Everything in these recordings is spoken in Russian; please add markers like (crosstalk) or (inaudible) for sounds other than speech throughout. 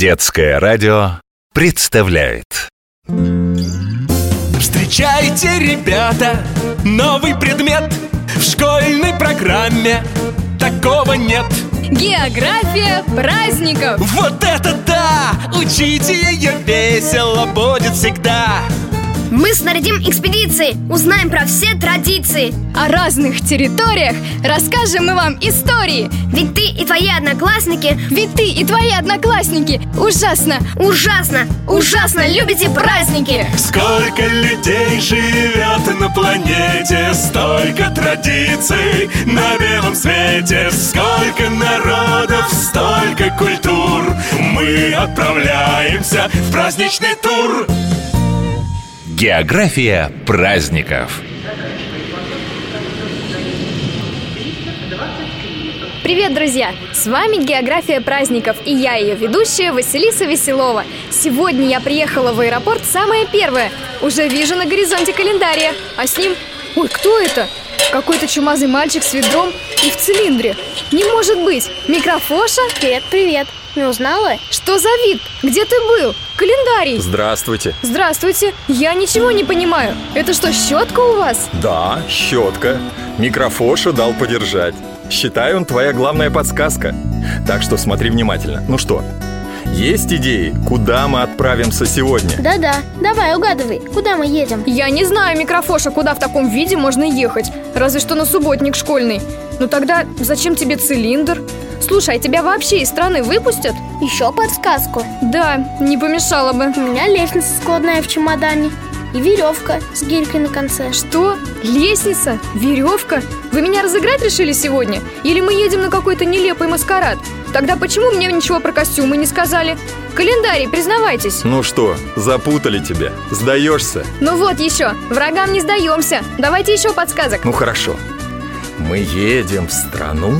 Детское радио представляет. Встречайте, ребята, новый предмет В школьной программе. Такого нет. География праздников. Вот это да! Учите ее весело будет всегда Мы снарядим экспедиции, узнаем про все традиции. О разных территориях расскажем мы вам истории. Ведь ты и твои одноклассники. Ведь ты и твои одноклассники. Ужасно, ужасно, ужасно. Любите праздники. Сколько людей живет на планете Столько традиций на белом свете. Сколько народов, столько культур. Мы отправляемся в праздничный тур География праздников Привет, друзья! С вами География праздников и я ее ведущая Василиса Веселова. Сегодня я приехала в аэропорт самое первое. Уже вижу на горизонте календария, а с ним... Ой, кто это? Какой-то чумазый мальчик с ведром и в цилиндре. Не может быть! Микрофоша? Привет, привет Не узнала? Что за вид? Где ты был? Календарий! Здравствуйте. Здравствуйте! Я ничего не понимаю. Это что, щетка у вас? Да, щетка. Микрофоша дал подержать. Считаю, он твоя главная подсказка. Так что смотри внимательно. Ну что, есть идеи, куда мы отправимся сегодня? Да-да, давай угадывай, куда мы едем? Я не знаю, микрофоша, куда в таком виде можно ехать. Разве что на субботник школьный. Ну тогда зачем тебе цилиндр? Слушай, а тебя вообще из страны выпустят? Еще подсказку Да, не помешало бы. У меня лестница складная в чемодане И веревка с гирькой на конце Что? Лестница? Веревка? Вы меня разыграть решили сегодня? Или мы едем на какой-то нелепый маскарад? Тогда почему мне ничего про костюмы не сказали? Календарий, признавайтесь Ну что, запутали тебя? Сдаешься? Ну вот еще, врагам не сдаемся Давайте еще подсказок Ну хорошо. Мы едем в страну,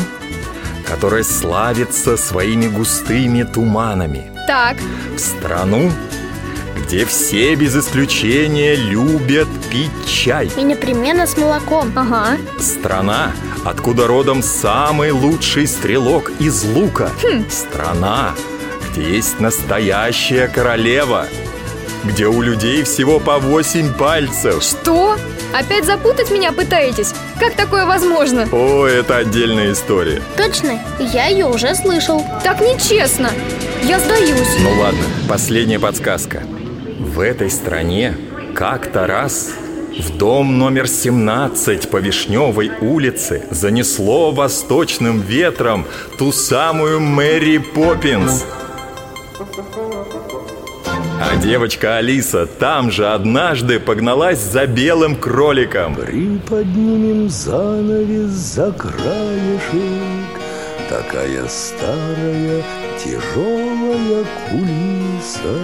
которая славится своими густыми туманами. Так, В страну, где все без исключения любят пить чай. И непременно с молоком ага Страна, откуда родом самый лучший стрелок из лука. Страна, где есть настоящая королева. Где у людей всего по восемь пальцев. Что? Опять запутать меня пытаетесь? Как такое возможно? О, это отдельная история. Точно, я ее уже слышал Так нечестно Я сдаюсь Ну ладно, последняя подсказка. В этой стране как-то раз в дом номер 17 по Вишневой улице занесло восточным ветром ту самую Мэри Поппинс. А девочка Алиса там же однажды погналась за белым кроликом. Приподнимем занавес за краешек. Такая старая тяжелая кулиса.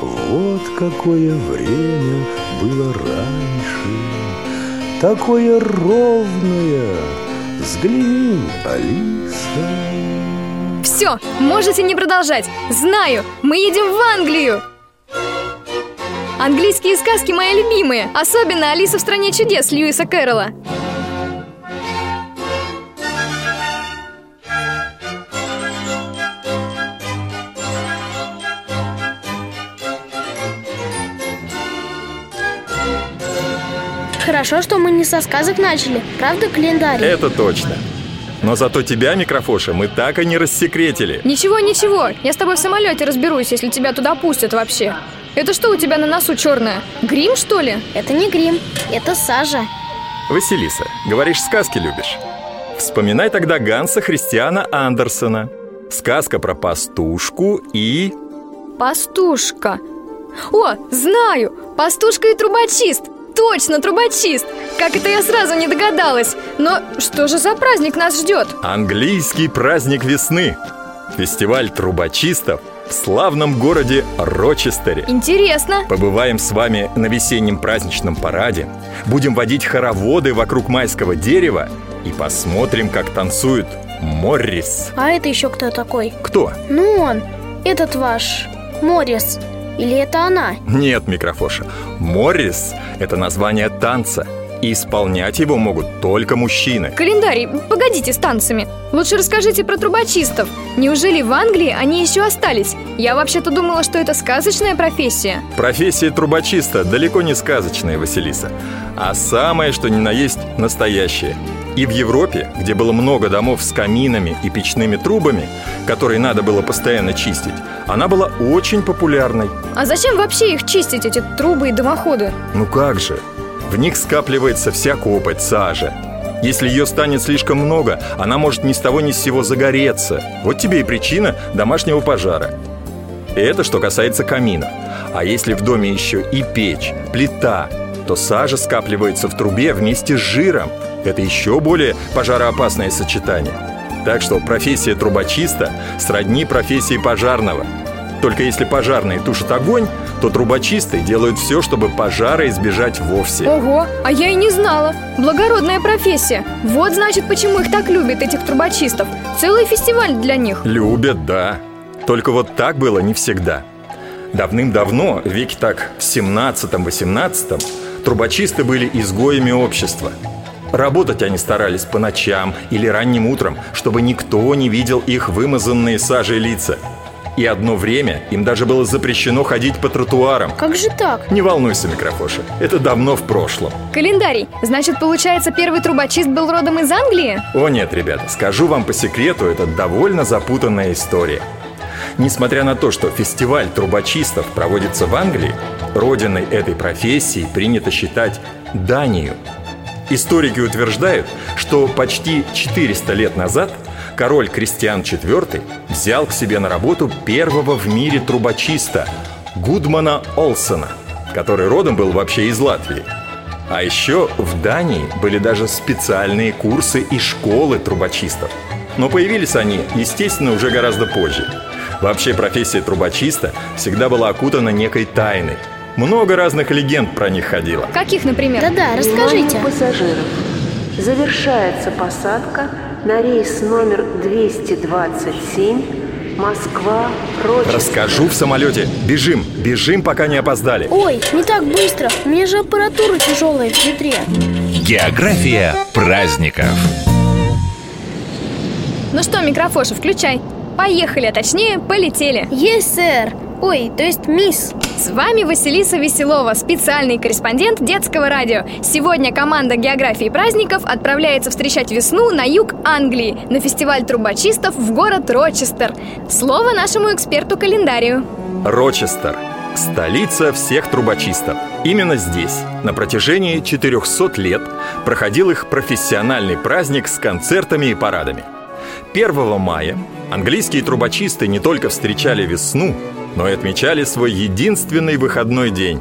Вот какое время было раньше. Такое ровное Взгляни, Алиса Все, можете не продолжать Знаю, мы едем в Англию Английские сказки мои любимые Особенно «Алиса в стране чудес» Льюиса Кэрролла Хорошо, что мы не со сказок начали Правда, календарий? Это точно. Но зато тебя, микрофоша, мы так и не рассекретили. Ничего, ничего, я с тобой в самолете разберусь, если тебя туда пустят вообще Это что у тебя на носу черное? Грим, что ли? Это не грим, это сажа Василиса, говоришь, сказки любишь? Вспоминай тогда Ганса Христиана Андерсона. Сказка про пастушку и... Пастушка О, знаю! Пастушка и трубочист Точно, трубочист! Как это я сразу не догадалась Но что же за праздник нас ждет? Английский праздник весны. Фестиваль трубочистов в славном городе Рочестере. Интересно Побываем с вами на весеннем праздничном параде, будем водить хороводы вокруг майского дерева и посмотрим, как танцует Моррис. А это еще кто такой? Кто? Ну он, этот ваш, Морис Или это она? Нет, микрофоша. Моррис – это название танца. И исполнять его могут только мужчины. Календарий, погодите с танцами. Лучше расскажите про трубочистов. Неужели в Англии они еще остались? Я вообще-то думала, что это сказочная профессия. Профессия трубочиста далеко не сказочная, Василиса, а самое, что ни на есть, настоящее. И в Европе, где было много домов с каминами и печными трубами, которые надо было постоянно чистить, она была очень популярной. А зачем вообще их чистить, эти трубы и дымоходы? Ну как же? В них скапливается вся копоть, сажа. Если ее станет слишком много, она может ни с того ни с сего загореться. Вот тебе и причина домашнего пожара. И это что касается камина. А если в доме еще и печь, плита, то сажа скапливается в трубе вместе с жиром. Это еще более пожароопасное сочетание. Так что профессия трубочиста сродни профессии пожарного. Только если пожарные тушат огонь, то трубочисты делают все, чтобы пожара избежать вовсе. Ого, а я и не знала. Благородная профессия. Вот значит, почему их так любят, этих трубочистов. Целый фестиваль для них. Любят, да. Только вот так было не всегда. Давным-давно, веки так в 17-18, трубочисты были изгоями общества. Работать они старались по ночам или ранним утром, чтобы никто не видел их вымазанные сажей лица. И одно время им даже было запрещено ходить по тротуарам. Как же так? Не волнуйся, микрофоша, это давно в прошлом. Календарий. Значит, получается, первый трубочист был родом из Англии? О нет, ребята, скажу вам по секрету, это довольно запутанная история. Несмотря на то, что фестиваль трубочистов проводится в Англии, родиной этой профессии принято считать Данию. Историки утверждают, что почти 400 лет назад король Кристиан IV взял к себе на работу первого в мире трубочиста Гудмана Олсона, который родом был вообще из Латвии. А еще в Дании были даже специальные курсы и школы трубочистов. Но появились они, естественно, уже гораздо позже. Вообще профессия трубочиста всегда была окутана некой тайной. Много разных легенд про них ходило. Каких, например? Да-да, расскажите. Внимание пассажиров. Завершается посадка на рейс номер 227 Москва, Рочестер. Расскажу в самолете. Бежим, бежим, пока не опоздали. Ой, не так быстро. У меня же аппаратура тяжелая в ветре. География праздников. Ну что, микрофоша, включай. Поехали, а точнее, полетели. Есть, сэр. Ой, то есть мисс. С вами Василиса Веселова, специальный корреспондент детского радио. Сегодня команда географии праздников отправляется встречать весну на юг Англии, на фестиваль трубочистов в город Рочестер. Слово нашему эксперту календарию. Рочестер. Столица всех трубочистов. Именно здесь на протяжении 400 лет проходил их профессиональный праздник с концертами и парадами. 1 мая английские трубочисты не только встречали весну, но и отмечали свой единственный выходной день.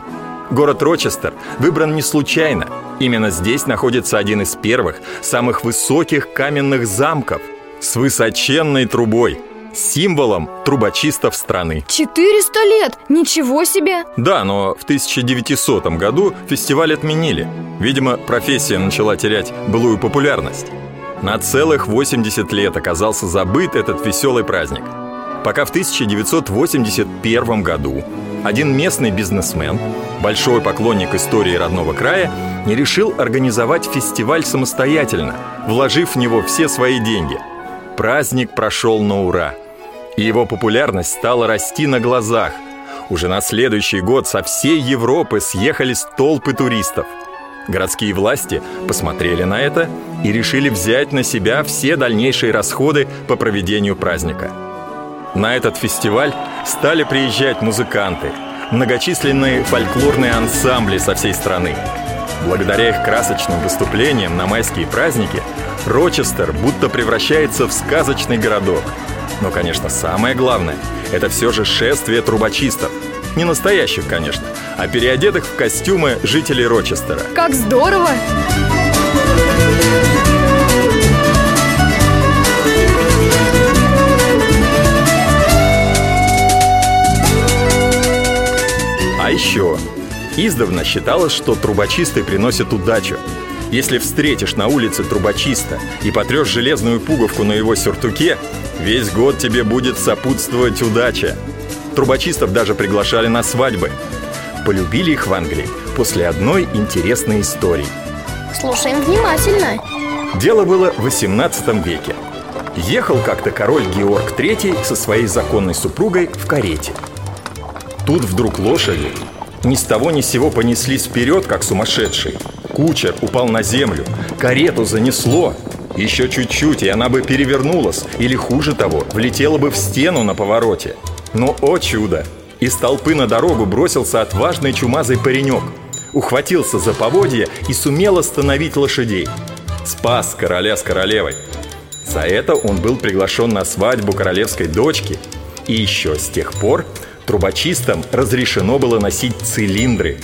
Город Рочестер выбран не случайно. Именно здесь находится один из первых, самых высоких каменных замков с высоченной трубой, символом трубочистов страны. 400 лет! Ничего себе! Да, но в 1900 году фестиваль отменили. Видимо, профессия начала терять былую популярность. На целых 80 лет оказался забыт этот веселый праздник. Пока в 1981 году один местный бизнесмен, большой поклонник истории родного края, не решил организовать фестиваль самостоятельно, вложив в него все свои деньги. Праздник прошел на ура. И его популярность стала расти на глазах. Уже на следующий год со всей Европы съехались толпы туристов. Городские власти посмотрели на это и решили взять на себя все дальнейшие расходы по проведению праздника. На этот фестиваль стали приезжать музыканты, многочисленные фольклорные ансамбли со всей страны. Благодаря их красочным выступлениям на майские праздники Рочестер будто превращается в сказочный городок. Но, конечно, самое главное – это все же шествие трубочистов. Не настоящих, конечно, а переодетых в костюмы жителей Рочестера. Как здорово! А еще, издавна считалось, что трубочисты приносят удачу. Если встретишь на улице трубочиста и потрешь железную пуговку на его сюртуке, весь год тебе будет сопутствовать удача. Трубочистов даже приглашали на свадьбы. Полюбили их в Англии после одной интересной истории. Слушаем внимательно. Дело было в 18 веке. Ехал как-то король Георг III со своей законной супругой в карете. Тут вдруг лошади ни с того ни с сего понеслись вперед, как сумасшедшие. Кучер упал на землю, карету занесло. Еще чуть-чуть, и она бы перевернулась, или хуже того, влетела бы в стену на повороте. Но, о чудо! Из толпы на дорогу бросился отважный чумазый паренек. Ухватился за поводья и сумел остановить лошадей. Спас короля с королевой. За это он был приглашен на свадьбу королевской дочки. И еще с тех пор трубочистам разрешено было носить цилиндры,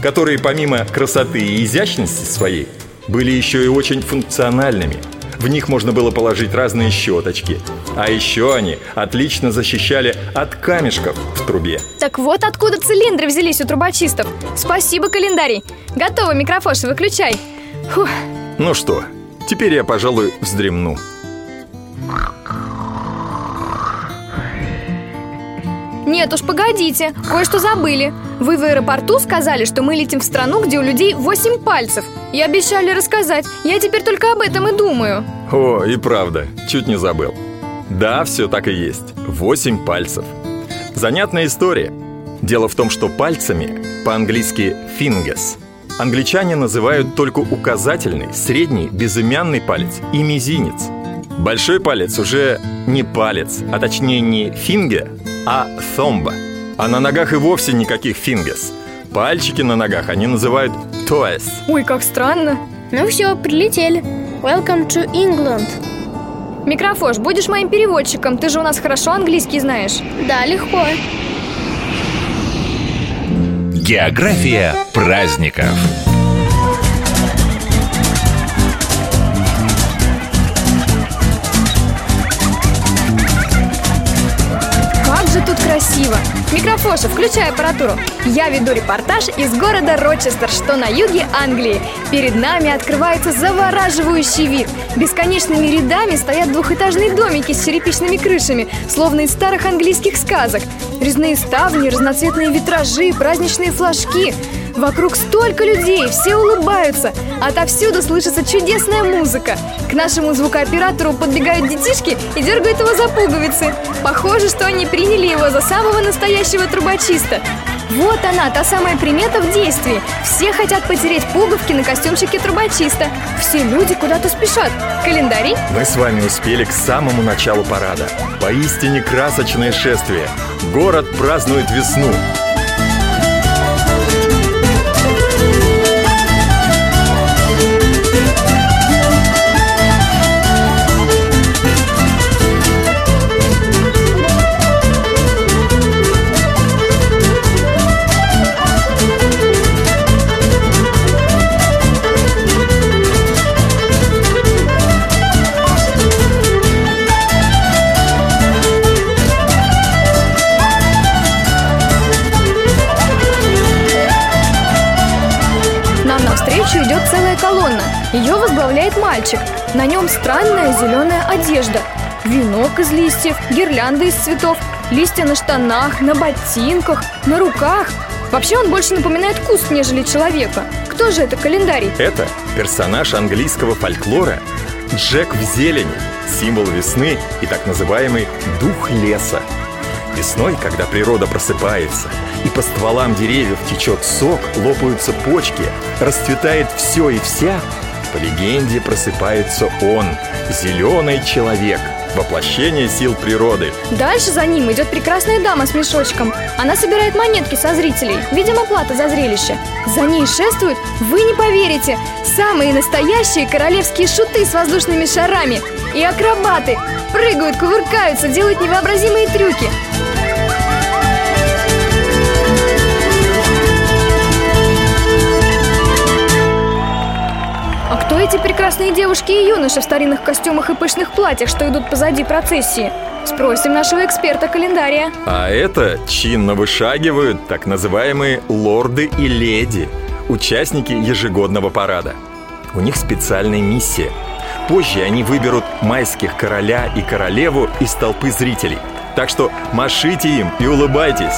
которые помимо красоты и изящности своей были еще и очень функциональными. В них можно было положить разные щеточки. А еще они отлично защищали от камешков в трубе. Так вот откуда цилиндры взялись у трубочистов. Спасибо, календарий. Готово, микрофош, выключай. Фух. Ну что, теперь я, пожалуй, вздремну. Нет уж, погодите, кое-что забыли. Вы в аэропорту сказали, что мы летим в страну, где у людей 8 пальцев. И обещали рассказать. Я теперь только об этом и думаю. О, и правда, чуть не забыл. Да, все так и есть. Восемь пальцев. Занятная история. Дело в том, что пальцами, по-английски fingers, англичане называют только указательный, средний, безымянный палец и мизинец. Большой палец уже не палец, а точнее не finger, а thumb. А на ногах и вовсе никаких fingers. Пальчики на ногах они называют toes. Ой, как странно. Ну все, прилетели. Welcome to England. Микрофош, будешь моим переводчиком? Ты же у нас хорошо английский знаешь. Да, легко. География праздников. Микрофоша, включай аппаратуру. Я веду репортаж из города Рочестер, что на юге Англии. Перед нами открывается завораживающий вид. Бесконечными рядами стоят двухэтажные домики с черепичными крышами, словно из старых английских сказок. Резные ставни, разноцветные витражи, праздничные флажки. Вокруг столько людей, все улыбаются. Отовсюду слышится чудесная музыка. К нашему звукооператору подбегают детишки и дергают его за пуговицы. Похоже, что они приняли его за самого настоящего трубочиста. Вот она, та самая примета в действии. Все хотят потереть пуговки на костюмчике трубочиста. Все люди куда-то спешат. Календари? Мы с вами успели к самому началу парада. Поистине красочное шествие. Город празднует весну. Навстречу идет целая колонна. Ее возглавляет мальчик. На нем странная зеленая одежда. Венок из листьев, гирлянда из цветов, листья на штанах, на ботинках, на руках. Вообще он больше напоминает куст, нежели человека. Кто же это календарий? Это персонаж английского фольклора Джек в зелени, символ весны и так называемый дух леса. Весной, когда природа просыпается, и по стволам деревьев течет сок, лопаются почки, расцветает все и вся, по легенде просыпается он, зеленый человек, воплощение сил природы. Дальше за ним идет прекрасная дама с мешочком. Она собирает монетки со зрителей, видимо, плата за зрелище. За ней шествуют, вы не поверите, самые настоящие королевские шуты с воздушными шарами. И акробаты прыгают, кувыркаются, делают невообразимые трюки. Эти прекрасные девушки и юноши в старинных костюмах и пышных платьях, что идут позади процессии? Спросим нашего эксперта календария. А это чинно вышагивают так называемые лорды и леди, участники ежегодного парада. У них специальная миссия. Позже они выберут майских короля и королеву из толпы зрителей. Так что машите им и улыбайтесь.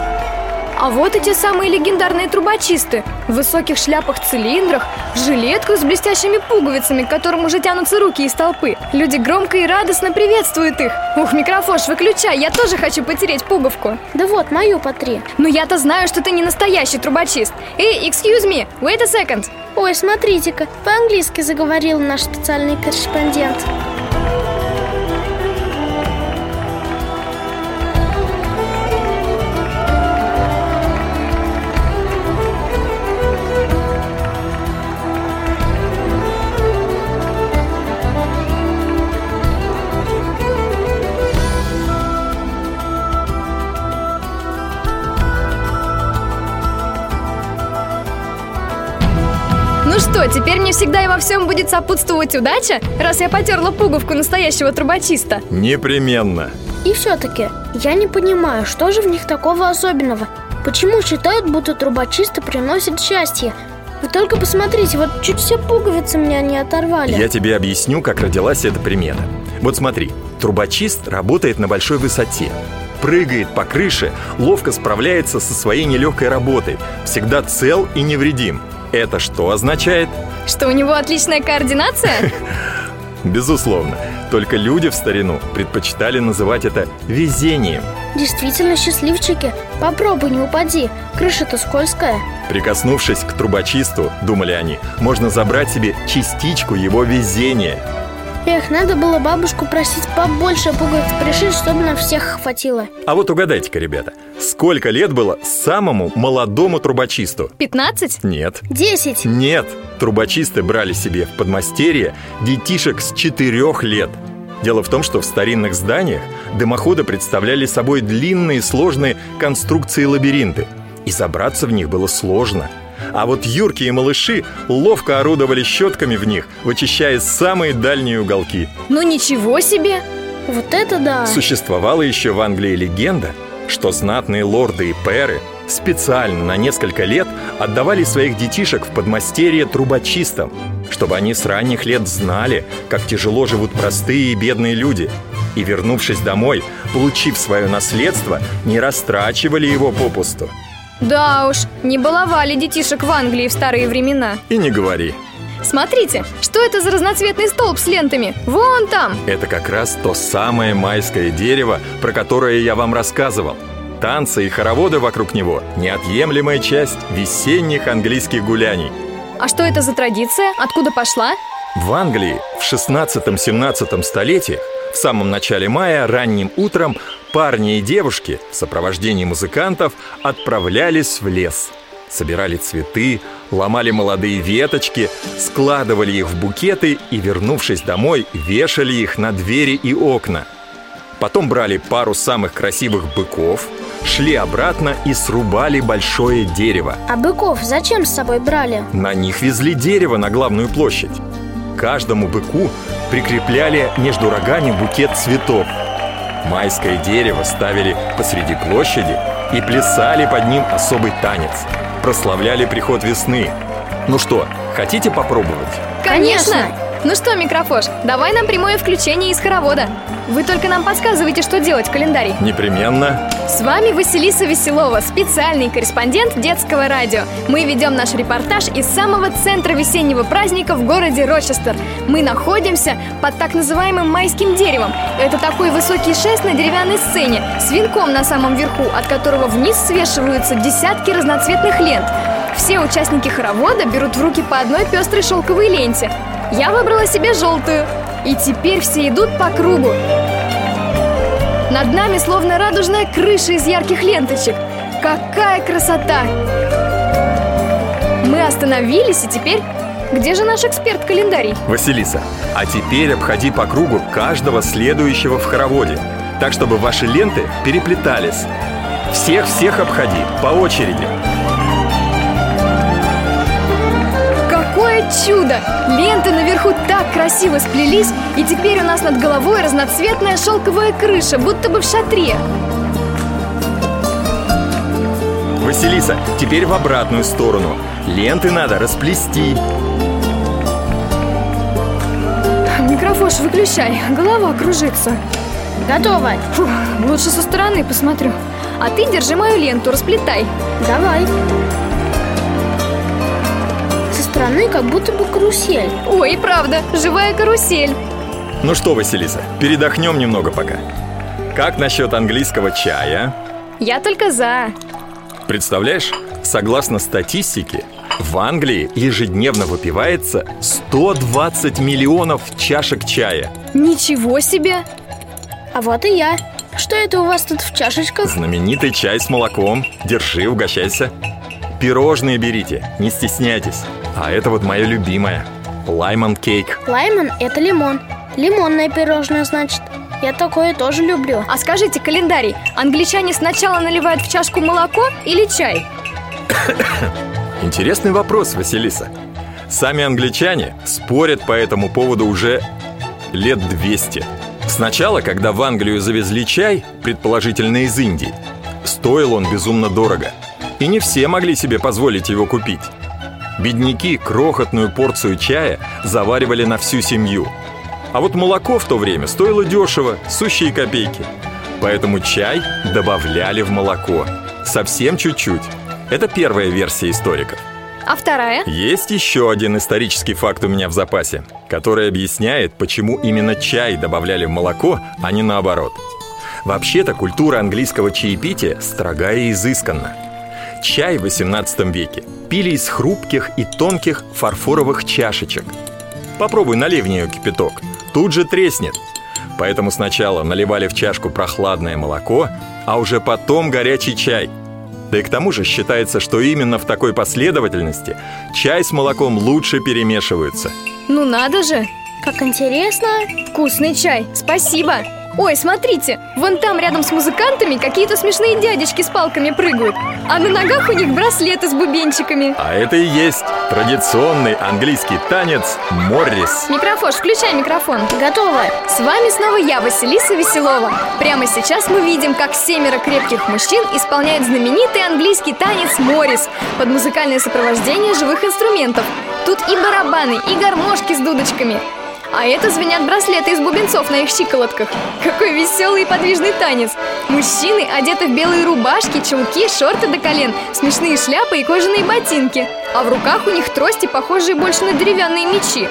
А вот эти самые легендарные трубочисты. В высоких шляпах-цилиндрах В жилетках с блестящими пуговицами К которым уже тянутся руки из толпы. Люди громко и радостно приветствуют их. Ух, микрофош, выключай, я тоже хочу потереть пуговку. Да вот, мою потри. Но я-то знаю, что ты не настоящий трубочист. Эй, excuse me, wait a second. Ой, смотрите-ка, по-английски заговорил наш специальный корреспондент Ну что, теперь мне всегда и во всем будет сопутствовать удача, раз я потерла пуговку настоящего трубочиста? Непременно. И все-таки, я не понимаю, что же в них такого особенного? Почему считают, будто трубочисты приносят счастье? Вы только посмотрите, вот чуть все пуговицы меня не оторвали Я тебе объясню, как родилась эта примета. Вот смотри, трубочист работает на большой высоте. Прыгает по крыше, ловко справляется со своей нелегкой работой. Всегда цел и невредим. Это что означает? Что у него отличная координация? (laughs) Безусловно. Только люди в старину предпочитали называть это везением. Действительно счастливчики Попробуй не упади, крыша-то скользкая Прикоснувшись к трубочисту, думали они, можно забрать себе частичку его везения. Эх, надо было бабушку просить побольше пуговиц пришить, чтобы на всех хватило А вот угадайте-ка, ребята, сколько лет было самому молодому трубочисту? 15? Нет. Десять Нет, трубочисты брали себе в подмастерье детишек с четырех лет. Дело в том, что в старинных зданиях дымоходы представляли собой длинные сложные конструкции-лабиринты, и забраться в них было сложно. А вот юркие малыши ловко орудовали щетками в них, вычищая самые дальние уголки. Ну ничего себе! Вот это да! Существовала еще в Англии легенда, что знатные лорды и пэры специально на несколько лет отдавали своих детишек в подмастерье трубочистам, чтобы они с ранних лет знали, как тяжело живут простые и бедные люди. И, вернувшись домой, получив свое наследство, не растрачивали его попусту. Да уж, не баловали детишек в Англии в старые времена И не говори, Смотрите, что это за разноцветный столб с лентами? Вон там! это как раз то самое майское дерево, про которое я вам рассказывал. Танцы и хороводы вокруг него – неотъемлемая часть весенних английских гуляний. А что это за традиция? Откуда пошла? В Англии в 16-17 столетиях в самом начале мая ранним утром парни и девушки в сопровождении музыкантов отправлялись в лес. Собирали цветы, ломали молодые веточки, складывали их в букеты и, вернувшись домой, вешали их на двери и окна. Потом брали пару самых красивых быков, шли обратно и срубали большое дерево. А быков зачем с собой брали? На них везли дерево на главную площадь. Каждому быку прикрепляли между рогами букет цветов. Майское дерево ставили посреди площади и плясали под ним особый танец. Прославляли приход весны. Ну что, хотите попробовать? Конечно! Ну что, микрофош, давай нам прямое включение из хоровода Вы только нам подсказывайте, что делать в календарь Непременно. С вами Василиса Веселова, специальный корреспондент детского радио. Мы ведем наш репортаж из самого центра весеннего праздника в городе Рочестер. Мы находимся под так называемым майским деревом. Это такой высокий шест на деревянной сцене с венком на самом верху, от которого вниз свешиваются десятки разноцветных лент. Все участники хоровода берут в руки по одной пестрой шелковой ленте. Я выбрала себе желтую. И теперь все идут по кругу. Над нами словно радужная крыша из ярких ленточек. Какая красота! Мы остановились, и теперь... Где же наш эксперт-календарий? Василиса, а теперь обходи по кругу каждого следующего в хороводе, так чтобы ваши ленты переплетались. Всех-всех обходи по очереди. Чудо! Ленты наверху так красиво сплелись, и теперь у нас над головой разноцветная шелковая крыша, будто бы в шатре. Василиса, теперь в обратную сторону. Ленты надо расплести. Микрофош выключай, голова кружится. Готово. Фух, лучше со стороны посмотрю. А ты держи мою ленту, расплетай. Давай. Со стороны как будто бы карусель. Ой, и правда, живая карусель. Ну что, Василиса, передохнем немного пока. Как насчет английского чая? Я только за. Представляешь, согласно статистике, в Англии ежедневно выпивается 120 миллионов чашек чая. Ничего себе! А вот и я. Что это у вас тут в чашечках? Знаменитый чай с молоком. Держи, угощайся. Пирожные берите, не стесняйтесь. А это вот моя любимая. Лаймон кейк. Лаймон – это лимон. Лимонное пирожное, значит. Я такое тоже люблю. А скажите, календарий, англичане сначала наливают в чашку молоко или чай? (coughs) Интересный вопрос, Василиса. Сами англичане спорят по этому поводу уже лет 200. Сначала, когда в Англию завезли чай, предположительно из Индии, стоил он безумно дорого. И не все могли себе позволить его купить. Бедняки крохотную порцию чая заваривали на всю семью. А вот молоко в то время стоило дешево, сущие копейки. Поэтому чай добавляли в молоко. Совсем чуть-чуть. Это первая версия историков. А вторая? Есть еще один исторический факт у меня в запасе, который объясняет, почему именно чай добавляли в молоко, а не наоборот. Вообще-то культура английского чаепития строга и изысканна. Чай в 18 веке пили из хрупких и тонких фарфоровых чашечек. Попробуй налей в нее кипяток, тут же треснет. Поэтому сначала наливали в чашку прохладное молоко, а уже потом горячий чай – да и к тому же считается, что именно в такой последовательности чай с молоком лучше перемешиваются. Ну надо же! Как интересно. Вкусный чай, спасибо! Ой, смотрите, вон там рядом с музыкантами какие-то смешные дядечки с палками прыгают А на ногах у них браслеты с бубенчиками. А это и есть традиционный английский танец Моррис. Микрофош, включай микрофон. Готово. С вами снова я, Василиса Веселова. Прямо сейчас мы видим, как семеро крепких мужчин исполняют знаменитый английский танец Моррис Под музыкальное сопровождение живых инструментов. Тут и барабаны, и гармошки с дудочками а это звенят браслеты из бубенцов на их щиколотках. Какой веселый и подвижный танец. Мужчины одеты в белые рубашки, чулки, шорты до колен, смешные шляпы и кожаные ботинки. А в руках у них трости, похожие больше на деревянные мечи.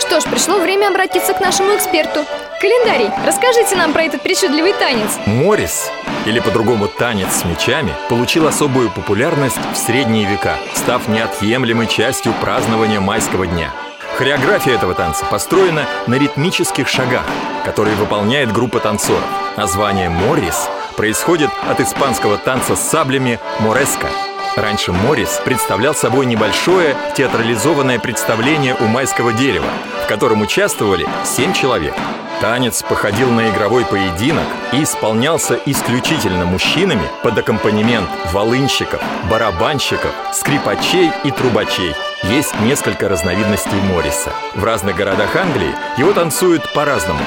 Что ж, пришло время обратиться к нашему эксперту. Календарий, расскажите нам про этот причудливый танец. Морис, или по-другому танец с мечами, получил особую популярность в средние века, став неотъемлемой частью празднования майского дня – Хореография этого танца построена на ритмических шагах, которые выполняет группа танцоров. Название «Моррис» происходит от испанского танца с саблями «мореска». Раньше Моррис представлял собой небольшое театрализованное представление у майского дерева, в котором участвовали семь человек. Танец походил на игровой поединок и исполнялся исключительно мужчинами под аккомпанемент волынщиков, барабанщиков, скрипачей и трубачей. Есть несколько разновидностей Морриса. В разных городах Англии его танцуют по-разному.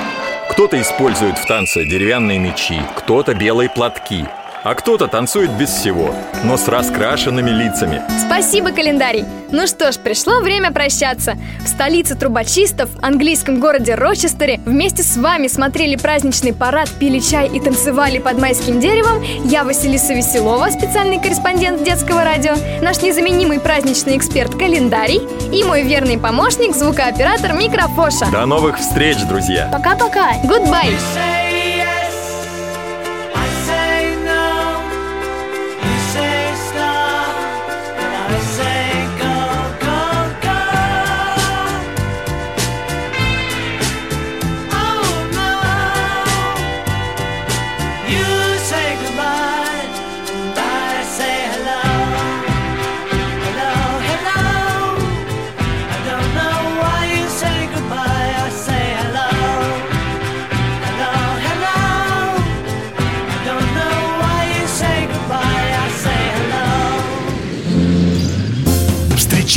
Кто-то использует в танце деревянные мечи, кто-то белые платки, а кто-то танцует без всего, но с раскрашенными лицами Спасибо, календарий! Ну что ж, пришло время прощаться В столице трубочистов, английском городе Рочестере Вместе с вами смотрели праздничный парад, пили чай и танцевали под майским деревом Я Василиса Веселова, специальный корреспондент детского радио Наш незаменимый праздничный эксперт Календарий И мой верный помощник, звукооператор Микрофоша До новых встреч, друзья! Пока-пока Goodbye!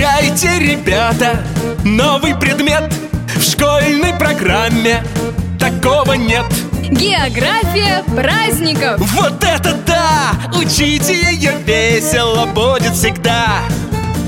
Встречайте, ребята, новый предмет В школьной программе. Такого нет. География праздников. Вот это да! Учите ее весело будет всегда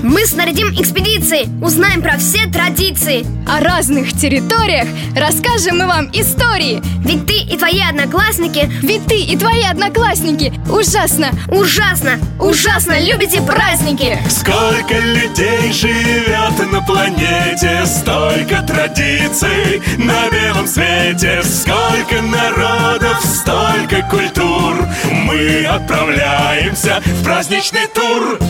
Мы снарядим экспедиции, узнаем про все традиции. О разных территориях расскажем мы вам истории. Ведь ты и твои одноклассники. Ведь ты и твои одноклассники. Ужасно, ужасно, ужасно. Любите праздники. Сколько людей живет на планете Столько традиций на белом свете. Сколько народов, столько культур. Мы отправляемся в праздничный тур